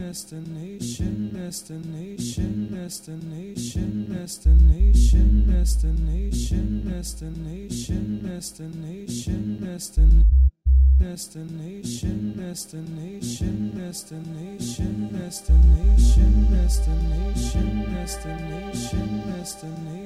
Destination, destination, destination, destination, destination, destination, destination, destination. Destination, destination, destination, destination, destination, destination, destination.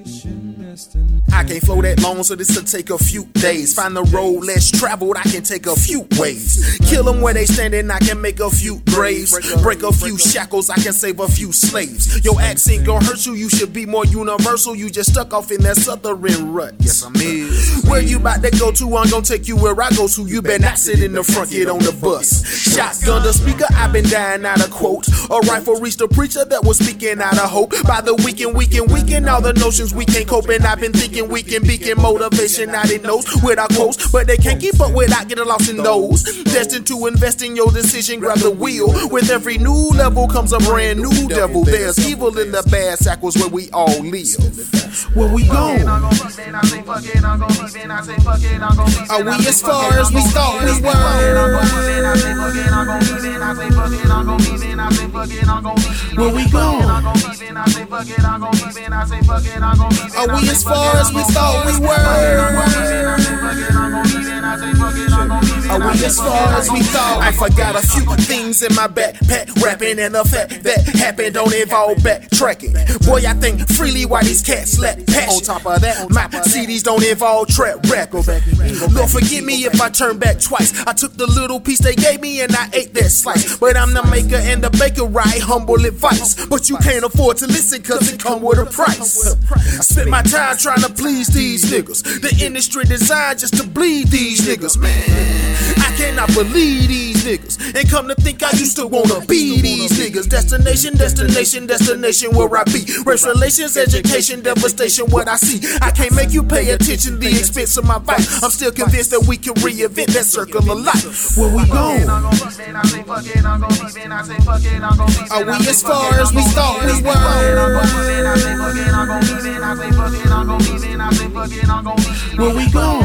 I can't flow that long, so this'll take a few days. Find the road less traveled, I can take a few ways. Kill them where they standing, I can make a few graves. Break a few shackles, I can save a few slaves. Your accent gon' hurt you, you should be more universal. You just stuck off in that southern rut. Yes, I'm is. Where you about to go to? I'm gon' take you where I go to. You better not sit in the front, get on the bus. Shotgun the speaker, I've been dying out of quote. A rifle reached the preacher that was speaking out of hope. By the weekend, weekend, weekend, all the notions we can't cope. And I've been thinking we can beacon motivation out in those with our quotes. But they can't keep up without getting lost in those. Destined to invest in your decision, grab the wheel. With every new level comes a brand new devil. There's evil in the bad cycles where we all live. Where we go? Are we as far as we thought we were? Where we go? Are we as far as we thought we were? As far as we thought? I forgot a few things in my backpack, rapping and the fact that happened don't involve backtracking. Boy, I think freely while these cats lack passion. On top of that, my CDs don't involve trap rap. Lord, forgive me if I turn back twice. I took the little piece they gave me and I ate that slice. But I'm the maker and the baker, right? Humble advice. But you can't afford to listen cause it come with a price. I spent my time trying to please these niggas. The industry designed just to bleed these niggas, man. I cannot believe these niggas. And come to think I used to wanna be these niggas. Destination, destination, destination where I be. Race relations, education, devastation, what I see. I can't make you pay attention, the expense of my vice. I'm still convinced that we can reinvent that circle of life. Where we go? Are we as far as we thought we were? Where we go?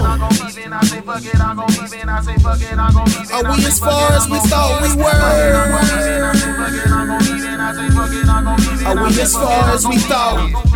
Are we as far as we thought we were? Are we as far as we thought?